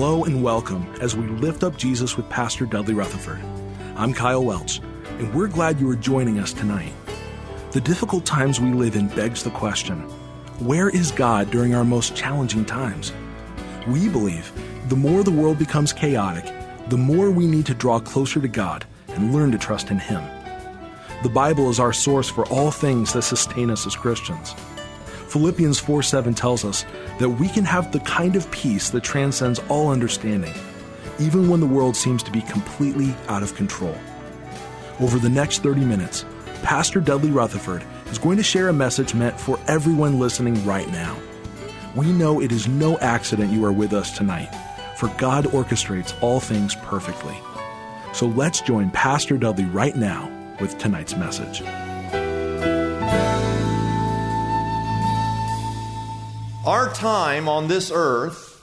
Hello and welcome as we lift up Jesus with Pastor Dudley Rutherford. I'm Kyle Welch, and we're glad you are joining us tonight. The difficult times we live in begs the question where is God during our most challenging times? We believe the more the world becomes chaotic, the more we need to draw closer to God and learn to trust in Him. The Bible is our source for all things that sustain us as Christians. Philippians 4 7 tells us that we can have the kind of peace that transcends all understanding, even when the world seems to be completely out of control. Over the next 30 minutes, Pastor Dudley Rutherford is going to share a message meant for everyone listening right now. We know it is no accident you are with us tonight, for God orchestrates all things perfectly. So let's join Pastor Dudley right now with tonight's message. Our time on this earth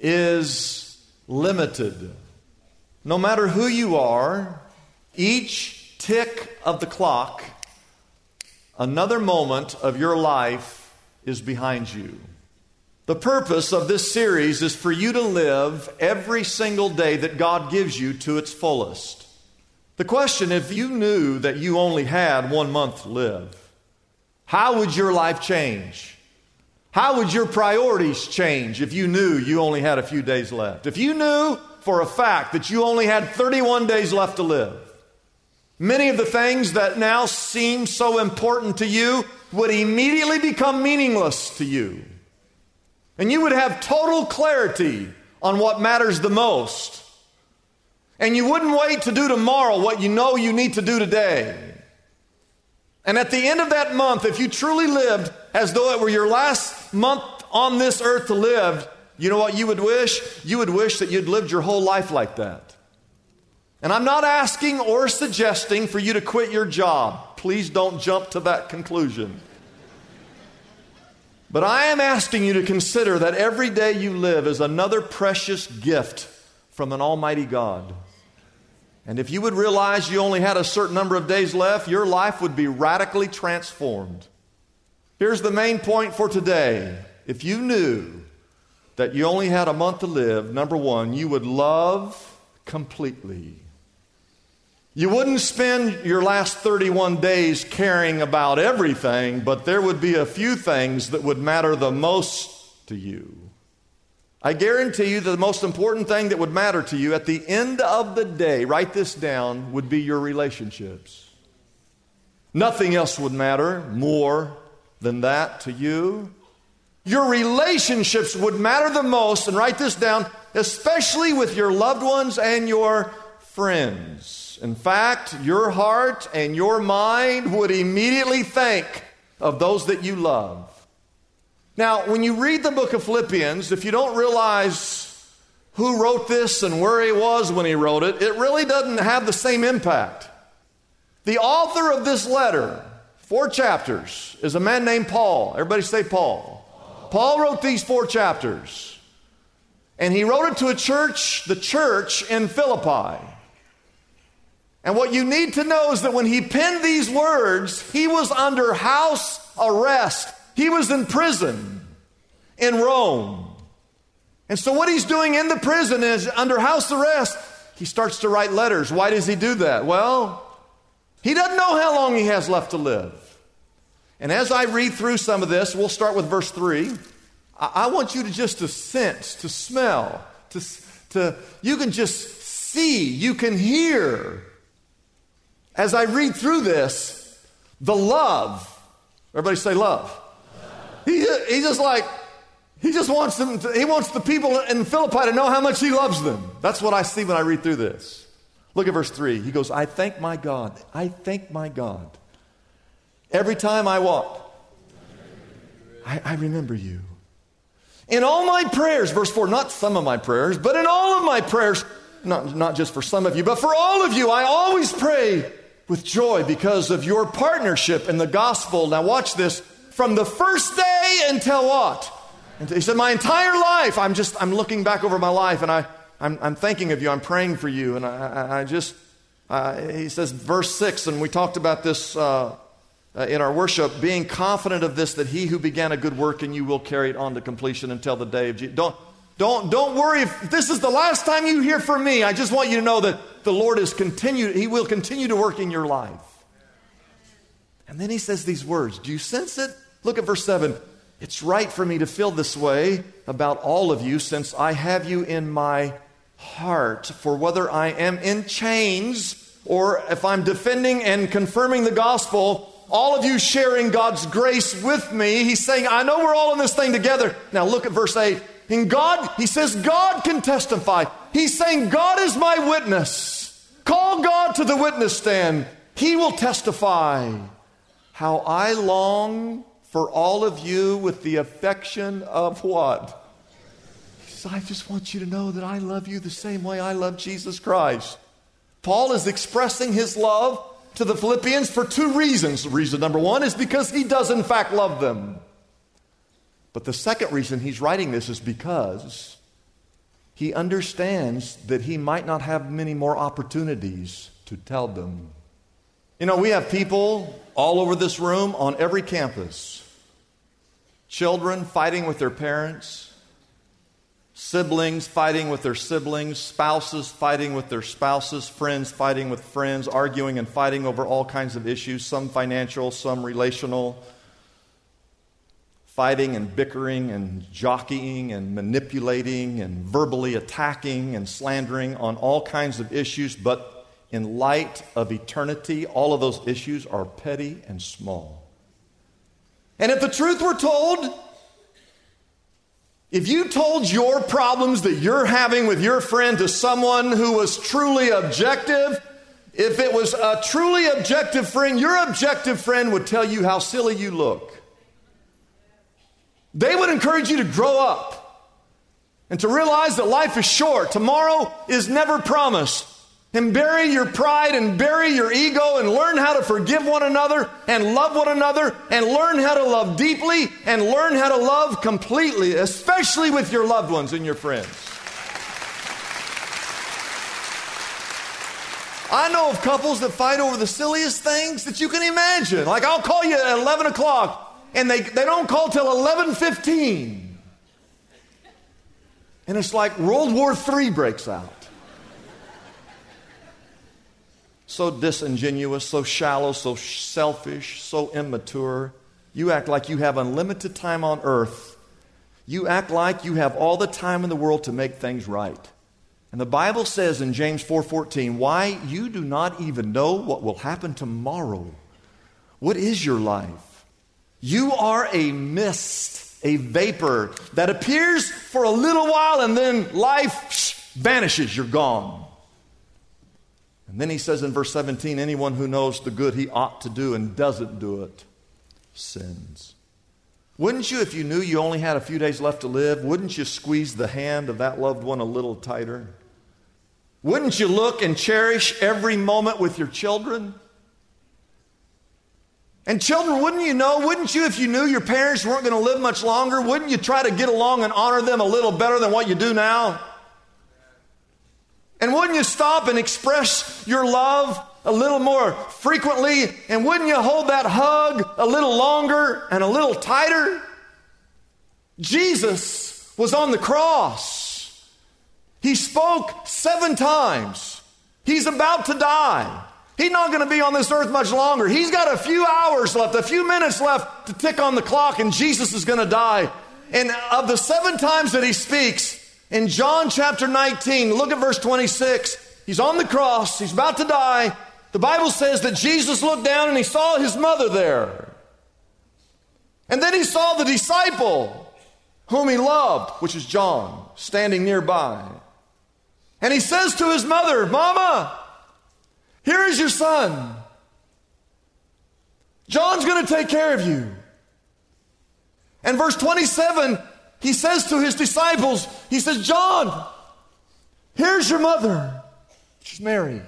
is limited. No matter who you are, each tick of the clock, another moment of your life is behind you. The purpose of this series is for you to live every single day that God gives you to its fullest. The question if you knew that you only had one month to live, how would your life change? How would your priorities change if you knew you only had a few days left? If you knew for a fact that you only had 31 days left to live, many of the things that now seem so important to you would immediately become meaningless to you. And you would have total clarity on what matters the most. And you wouldn't wait to do tomorrow what you know you need to do today. And at the end of that month, if you truly lived as though it were your last month on this earth to live, you know what you would wish? You would wish that you'd lived your whole life like that. And I'm not asking or suggesting for you to quit your job. Please don't jump to that conclusion. But I am asking you to consider that every day you live is another precious gift from an Almighty God. And if you would realize you only had a certain number of days left, your life would be radically transformed. Here's the main point for today. If you knew that you only had a month to live, number one, you would love completely. You wouldn't spend your last 31 days caring about everything, but there would be a few things that would matter the most to you. I guarantee you that the most important thing that would matter to you at the end of the day, write this down, would be your relationships. Nothing else would matter more than that to you. Your relationships would matter the most, and write this down, especially with your loved ones and your friends. In fact, your heart and your mind would immediately think of those that you love. Now, when you read the book of Philippians, if you don't realize who wrote this and where he was when he wrote it, it really doesn't have the same impact. The author of this letter, four chapters, is a man named Paul. Everybody say Paul. Paul wrote these four chapters. And he wrote it to a church, the church in Philippi. And what you need to know is that when he penned these words, he was under house arrest. He was in prison in Rome. And so, what he's doing in the prison is under house arrest, he starts to write letters. Why does he do that? Well, he doesn't know how long he has left to live. And as I read through some of this, we'll start with verse 3. I, I want you to just to sense, to smell, to, to you can just see, you can hear as I read through this, the love. Everybody say love. He, he just like, he just wants them, to, he wants the people in Philippi to know how much he loves them. That's what I see when I read through this. Look at verse 3. He goes, I thank my God. I thank my God. Every time I walk, I, I remember you. In all my prayers, verse 4, not some of my prayers, but in all of my prayers, not, not just for some of you, but for all of you, I always pray with joy because of your partnership in the gospel. Now, watch this. From the first day until what? He said, My entire life, I'm just, I'm looking back over my life and I, I'm, I'm thinking of you, I'm praying for you. And I, I, I just, uh, he says, verse 6, and we talked about this uh, uh, in our worship, being confident of this, that he who began a good work in you will carry it on to completion until the day of Jesus. Don't, don't, don't worry if this is the last time you hear from me. I just want you to know that the Lord is continued, he will continue to work in your life. And then he says these words. Do you sense it? Look at verse 7. It's right for me to feel this way about all of you since I have you in my heart. For whether I am in chains or if I'm defending and confirming the gospel, all of you sharing God's grace with me, he's saying, I know we're all in this thing together. Now look at verse 8. In God, he says, God can testify. He's saying, God is my witness. Call God to the witness stand. He will testify how I long for all of you with the affection of what? I just want you to know that I love you the same way I love Jesus Christ. Paul is expressing his love to the Philippians for two reasons. Reason number one is because he does, in fact, love them. But the second reason he's writing this is because he understands that he might not have many more opportunities to tell them. You know, we have people all over this room on every campus children fighting with their parents, siblings fighting with their siblings, spouses fighting with their spouses, friends fighting with friends, arguing and fighting over all kinds of issues, some financial, some relational fighting and bickering and jockeying and manipulating and verbally attacking and slandering on all kinds of issues, but in light of eternity, all of those issues are petty and small. And if the truth were told, if you told your problems that you're having with your friend to someone who was truly objective, if it was a truly objective friend, your objective friend would tell you how silly you look. They would encourage you to grow up and to realize that life is short. Tomorrow is never promised. And bury your pride and bury your ego and learn how to forgive one another and love one another and learn how to love deeply and learn how to love completely, especially with your loved ones and your friends. I know of couples that fight over the silliest things that you can imagine. Like, I'll call you at 11 o'clock and they, they don't call till 11:15. And it's like World War III breaks out. So disingenuous, so shallow, so selfish, so immature. You act like you have unlimited time on earth. You act like you have all the time in the world to make things right. And the Bible says in James 4:14, "Why you do not even know what will happen tomorrow. What is your life? You are a mist, a vapor that appears for a little while and then life vanishes. You're gone. And then he says in verse 17 anyone who knows the good he ought to do and doesn't do it sins. Wouldn't you, if you knew you only had a few days left to live, wouldn't you squeeze the hand of that loved one a little tighter? Wouldn't you look and cherish every moment with your children? And children, wouldn't you know, wouldn't you, if you knew your parents weren't going to live much longer, wouldn't you try to get along and honor them a little better than what you do now? And wouldn't you stop and express your love a little more frequently? And wouldn't you hold that hug a little longer and a little tighter? Jesus was on the cross. He spoke seven times. He's about to die. He's not going to be on this earth much longer. He's got a few hours left, a few minutes left to tick on the clock, and Jesus is going to die. And of the seven times that he speaks, in John chapter 19, look at verse 26. He's on the cross, he's about to die. The Bible says that Jesus looked down and he saw his mother there. And then he saw the disciple whom he loved, which is John, standing nearby. And he says to his mother, Mama, Here is your son. John's going to take care of you. And verse 27, he says to his disciples, he says, John, here's your mother. She's Mary.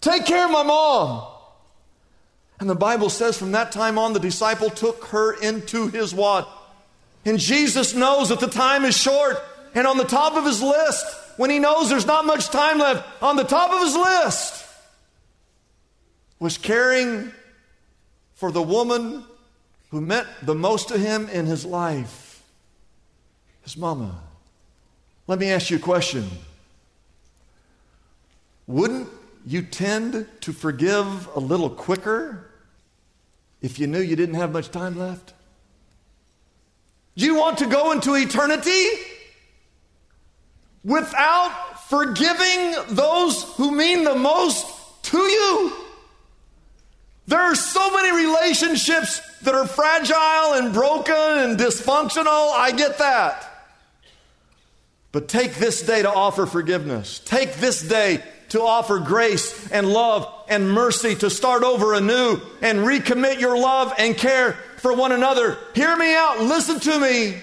Take care of my mom. And the Bible says from that time on, the disciple took her into his what? And Jesus knows that the time is short. And on the top of his list, when he knows there's not much time left, on the top of his list was caring for the woman who meant the most to him in his life his mama. Let me ask you a question. Wouldn't you tend to forgive a little quicker if you knew you didn't have much time left? Do you want to go into eternity without forgiving those who mean the most to you? There are so many relationships that are fragile and broken and dysfunctional. I get that. But take this day to offer forgiveness. Take this day to offer grace and love and mercy to start over anew and recommit your love and care for one another. Hear me out. Listen to me.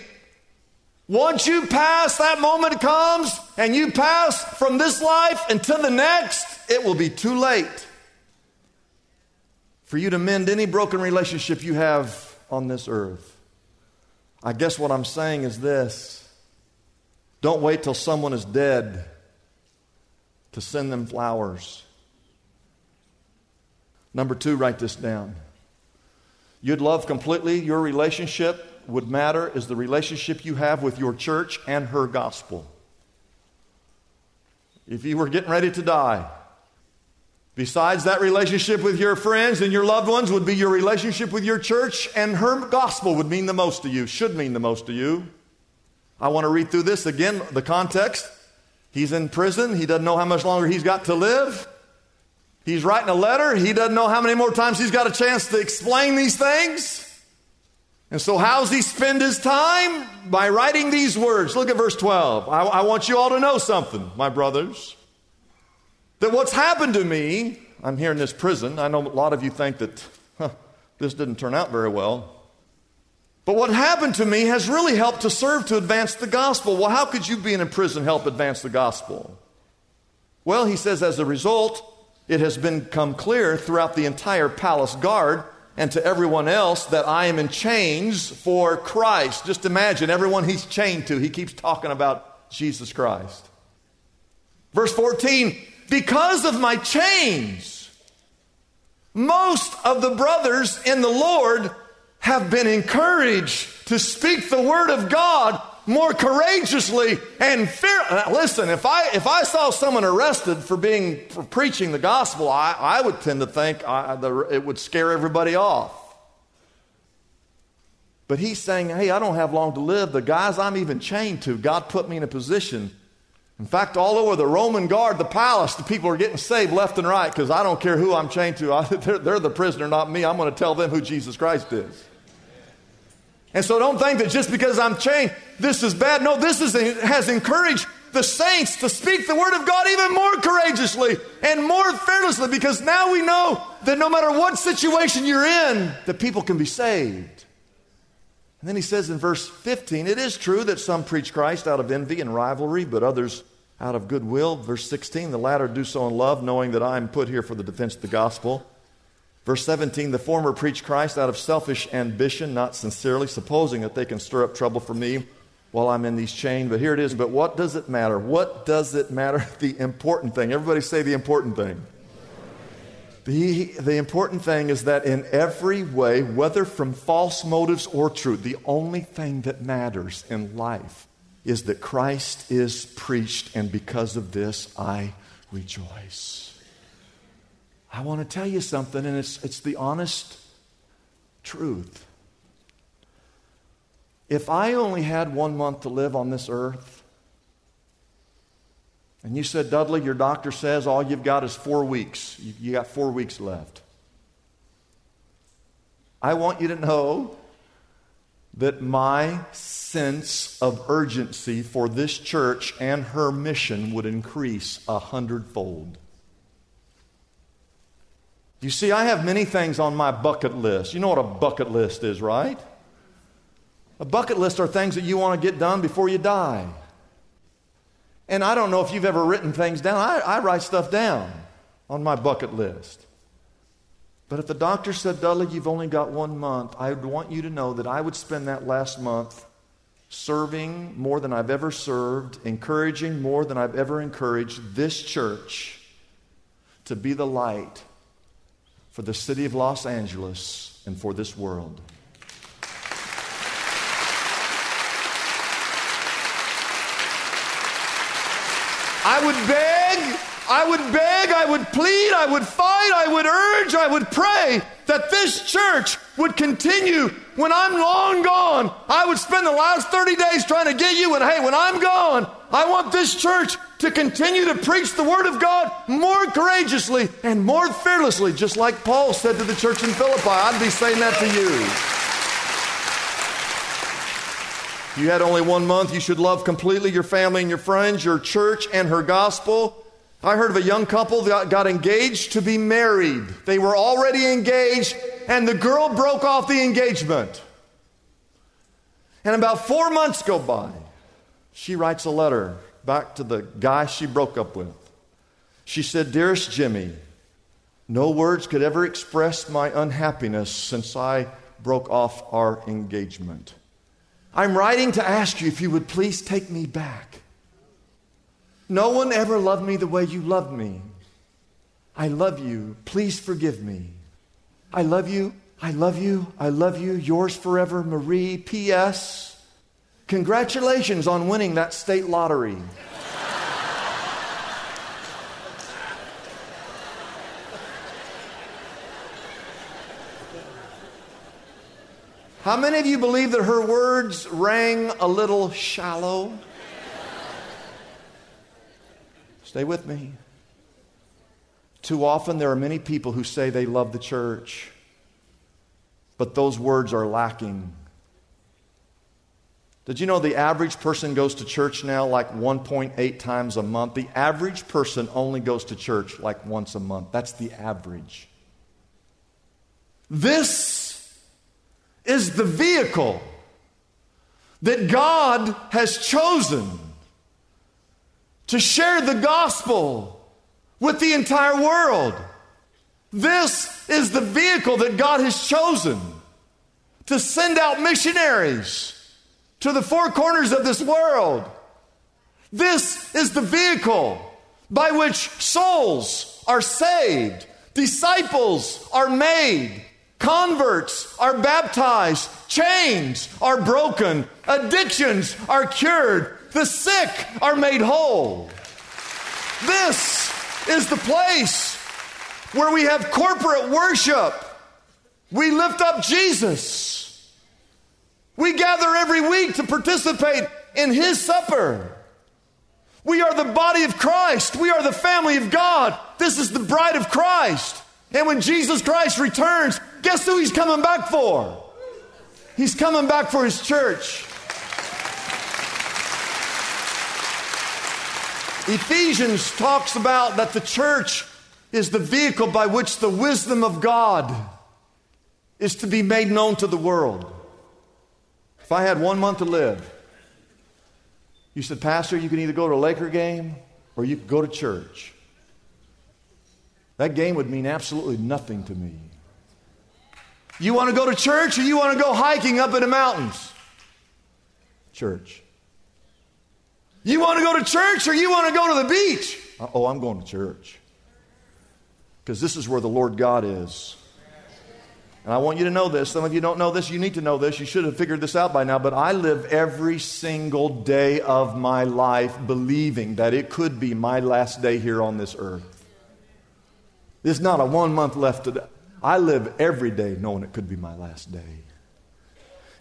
Once you pass, that moment comes, and you pass from this life into the next, it will be too late for you to mend any broken relationship you have on this earth. I guess what I'm saying is this don't wait till someone is dead to send them flowers. Number two, write this down. You'd love completely, your relationship would matter is the relationship you have with your church and her gospel. If you were getting ready to die, Besides that relationship with your friends and your loved ones would be your relationship with your church, and her gospel would mean the most to you, should mean the most to you. I want to read through this again, the context. He's in prison. He doesn't know how much longer he's got to live. He's writing a letter. He doesn't know how many more times he's got a chance to explain these things. And so, how's he spend his time? By writing these words. Look at verse 12. I, I want you all to know something, my brothers. That what's happened to me, I'm here in this prison. I know a lot of you think that huh, this didn't turn out very well. But what happened to me has really helped to serve to advance the gospel. Well, how could you being in prison help advance the gospel? Well, he says, as a result, it has become clear throughout the entire palace guard and to everyone else that I am in chains for Christ. Just imagine everyone he's chained to, he keeps talking about Jesus Christ. Verse 14, because of my chains, most of the brothers in the Lord have been encouraged to speak the word of God more courageously and fear. Listen, if I if I saw someone arrested for being for preaching the gospel, I, I would tend to think I, the, it would scare everybody off. But he's saying, "Hey, I don't have long to live. The guys I'm even chained to, God put me in a position in fact, all over the Roman guard, the palace, the people are getting saved left and right because I don't care who I'm chained to. I, they're, they're the prisoner, not me. I'm going to tell them who Jesus Christ is. And so don't think that just because I'm chained, this is bad. No, this is, has encouraged the saints to speak the word of God even more courageously and more fearlessly because now we know that no matter what situation you're in, the people can be saved. And then he says in verse 15, it is true that some preach Christ out of envy and rivalry, but others out of goodwill. Verse 16, the latter do so in love, knowing that I am put here for the defense of the gospel. Verse 17, the former preach Christ out of selfish ambition, not sincerely, supposing that they can stir up trouble for me while I'm in these chains. But here it is. But what does it matter? What does it matter? The important thing. Everybody say the important thing. The, the important thing is that in every way, whether from false motives or truth, the only thing that matters in life is that Christ is preached, and because of this, I rejoice. I want to tell you something, and it's, it's the honest truth. If I only had one month to live on this earth, and you said, Dudley, your doctor says all you've got is four weeks. You, you got four weeks left. I want you to know that my sense of urgency for this church and her mission would increase a hundredfold. You see, I have many things on my bucket list. You know what a bucket list is, right? A bucket list are things that you want to get done before you die. And I don't know if you've ever written things down. I, I write stuff down on my bucket list. But if the doctor said, Dudley, you've only got one month, I would want you to know that I would spend that last month serving more than I've ever served, encouraging more than I've ever encouraged this church to be the light for the city of Los Angeles and for this world. I would beg, I would beg, I would plead, I would fight, I would urge, I would pray that this church would continue when I'm long gone. I would spend the last 30 days trying to get you, and hey, when I'm gone, I want this church to continue to preach the Word of God more courageously and more fearlessly, just like Paul said to the church in Philippi. I'd be saying that to you. You had only one month, you should love completely your family and your friends, your church and her gospel. I heard of a young couple that got engaged to be married. They were already engaged, and the girl broke off the engagement. And about four months go by. She writes a letter back to the guy she broke up with. She said, Dearest Jimmy, no words could ever express my unhappiness since I broke off our engagement. I'm writing to ask you if you would please take me back. No one ever loved me the way you loved me. I love you. Please forgive me. I love you. I love you. I love you. Yours forever, Marie. P.S. Congratulations on winning that state lottery. How many of you believe that her words rang a little shallow? Stay with me. Too often, there are many people who say they love the church, but those words are lacking. Did you know the average person goes to church now like 1.8 times a month? The average person only goes to church like once a month. That's the average. This is the vehicle that God has chosen to share the gospel with the entire world. This is the vehicle that God has chosen to send out missionaries to the four corners of this world. This is the vehicle by which souls are saved, disciples are made, Converts are baptized, chains are broken, addictions are cured, the sick are made whole. This is the place where we have corporate worship. We lift up Jesus. We gather every week to participate in His supper. We are the body of Christ. We are the family of God. This is the bride of Christ. And when Jesus Christ returns, guess who he's coming back for? He's coming back for his church. Ephesians talks about that the church is the vehicle by which the wisdom of God is to be made known to the world. If I had one month to live, you said, Pastor, you can either go to a Laker game or you could go to church. That game would mean absolutely nothing to me. You want to go to church or you want to go hiking up in the mountains? Church. You want to go to church or you want to go to the beach? Oh, I'm going to church. Because this is where the Lord God is. And I want you to know this. Some of you don't know this. You need to know this. You should have figured this out by now. But I live every single day of my life believing that it could be my last day here on this earth. There's not a one month left to. I live every day knowing it could be my last day.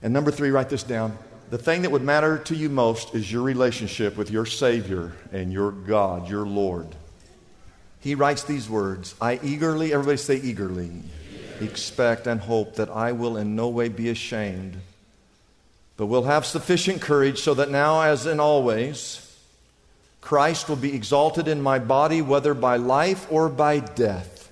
And number three, write this down. The thing that would matter to you most is your relationship with your Savior and your God, your Lord. He writes these words I eagerly, everybody say eagerly, expect and hope that I will in no way be ashamed, but will have sufficient courage so that now, as in always, Christ will be exalted in my body, whether by life or by death.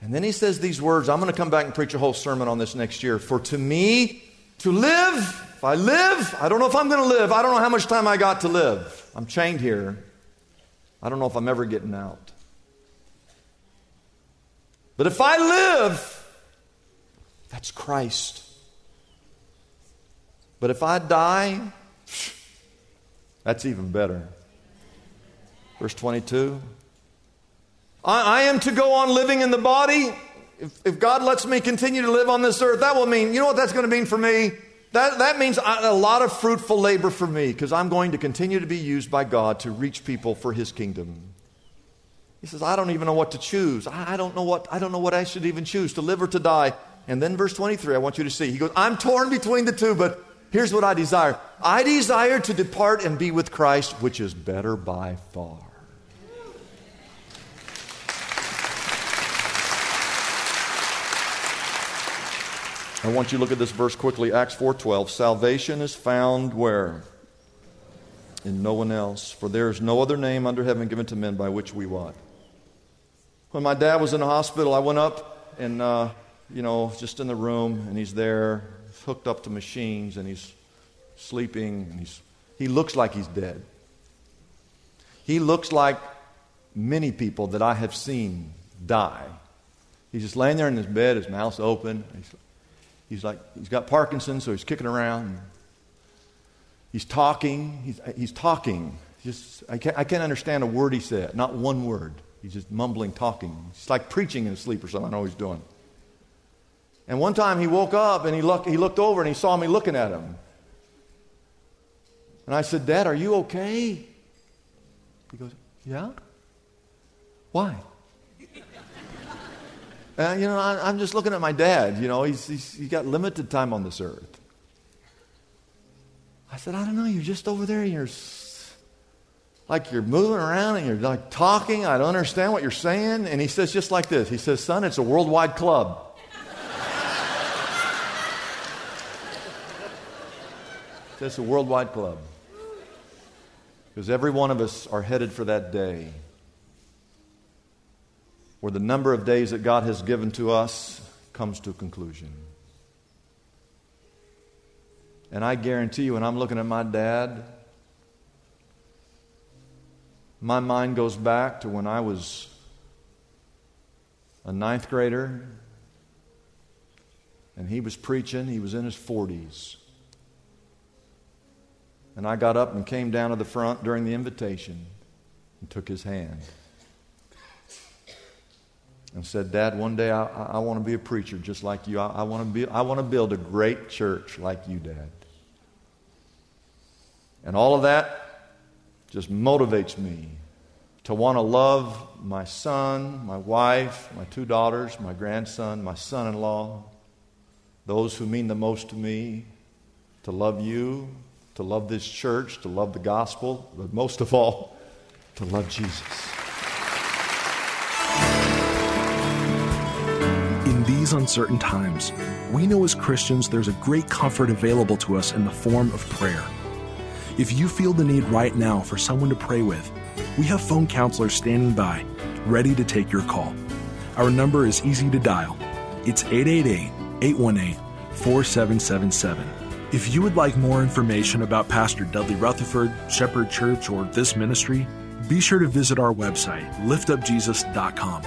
And then he says these words. I'm going to come back and preach a whole sermon on this next year. For to me, to live, if I live, I don't know if I'm going to live. I don't know how much time I got to live. I'm chained here. I don't know if I'm ever getting out. But if I live, that's Christ. But if I die, that's even better. Verse 22 I, I am to go on living in the body. If, if, God lets me continue to live on this earth, that will mean, you know what that's going to mean for me? That, that means a lot of fruitful labor for me because I'm going to continue to be used by God to reach people for His kingdom. He says, I don't even know what to choose. I, don't know what, I don't know what I should even choose, to live or to die. And then verse 23, I want you to see. He goes, I'm torn between the two, but here's what I desire. I desire to depart and be with Christ, which is better by far. I want you to look at this verse quickly, Acts 4:12. Salvation is found where? In no one else, for there is no other name under heaven given to men by which we what? When my dad was in the hospital, I went up and uh, you know, just in the room, and he's there, hooked up to machines, and he's sleeping, and he's he looks like he's dead. He looks like many people that I have seen die. He's just laying there in his bed, his mouth's open. He's, He's like, he's got Parkinson's, so he's kicking around. He's talking. He's, he's talking. Just, I, can't, I can't understand a word he said, not one word. He's just mumbling, talking. He's like preaching in his sleep or something. I know what he's doing. And one time he woke up and he, look, he looked over and he saw me looking at him. And I said, Dad, are you okay? He goes, Yeah? Why? Uh, you know, I, am just looking at my dad. You know, he's, he's, he's got limited time on this earth. I said, I don't know. You're just over there. You're like you're moving around and you're like talking. I don't understand what you're saying. And he says just like this. He says, "Son, it's a worldwide club." it's a worldwide club because every one of us are headed for that day where the number of days that God has given to us comes to a conclusion. And I guarantee you, when I'm looking at my dad, my mind goes back to when I was a ninth grader and he was preaching. He was in his 40s. And I got up and came down to the front during the invitation and took his hand and said, Dad, one day I, I want to be a preacher just like you. I, I, want to be, I want to build a great church like you, Dad. And all of that just motivates me to want to love my son, my wife, my two daughters, my grandson, my son in law, those who mean the most to me, to love you, to love this church, to love the gospel, but most of all, to love Jesus. In these uncertain times, we know as Christians there's a great comfort available to us in the form of prayer. If you feel the need right now for someone to pray with, we have phone counselors standing by, ready to take your call. Our number is easy to dial. It's 888 818 4777. If you would like more information about Pastor Dudley Rutherford, Shepherd Church, or this ministry, be sure to visit our website, liftupjesus.com.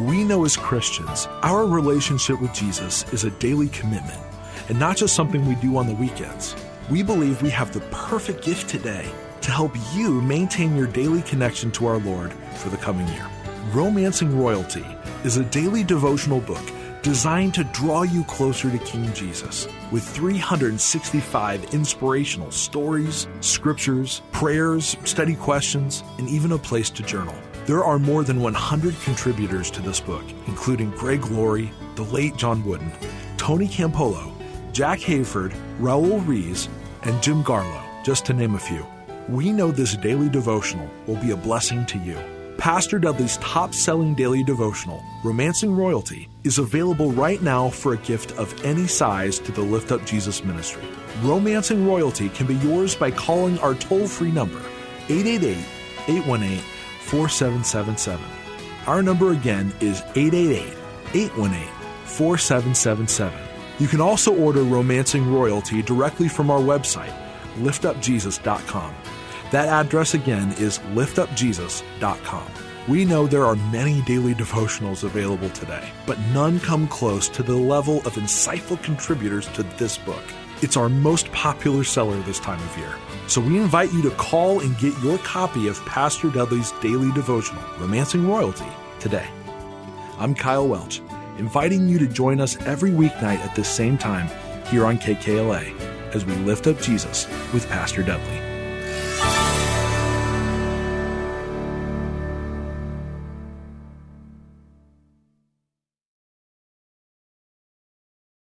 We know as Christians, our relationship with Jesus is a daily commitment and not just something we do on the weekends. We believe we have the perfect gift today to help you maintain your daily connection to our Lord for the coming year. Romancing Royalty is a daily devotional book designed to draw you closer to King Jesus with 365 inspirational stories, scriptures, prayers, study questions, and even a place to journal. There are more than 100 contributors to this book, including Greg Laurie, the late John Wooden, Tony Campolo, Jack Hayford, Raul Ries, and Jim Garlow, just to name a few. We know this daily devotional will be a blessing to you. Pastor Dudley's top selling daily devotional, Romancing Royalty, is available right now for a gift of any size to the Lift Up Jesus ministry. Romancing Royalty can be yours by calling our toll free number, 888 818 4777. Our number again is 888 818 4777. You can also order Romancing Royalty directly from our website, liftupjesus.com. That address again is liftupjesus.com. We know there are many daily devotionals available today, but none come close to the level of insightful contributors to this book. It's our most popular seller this time of year. So we invite you to call and get your copy of Pastor Dudley's daily devotional, Romancing Royalty, today. I'm Kyle Welch, inviting you to join us every weeknight at this same time here on KKLA as we lift up Jesus with Pastor Dudley.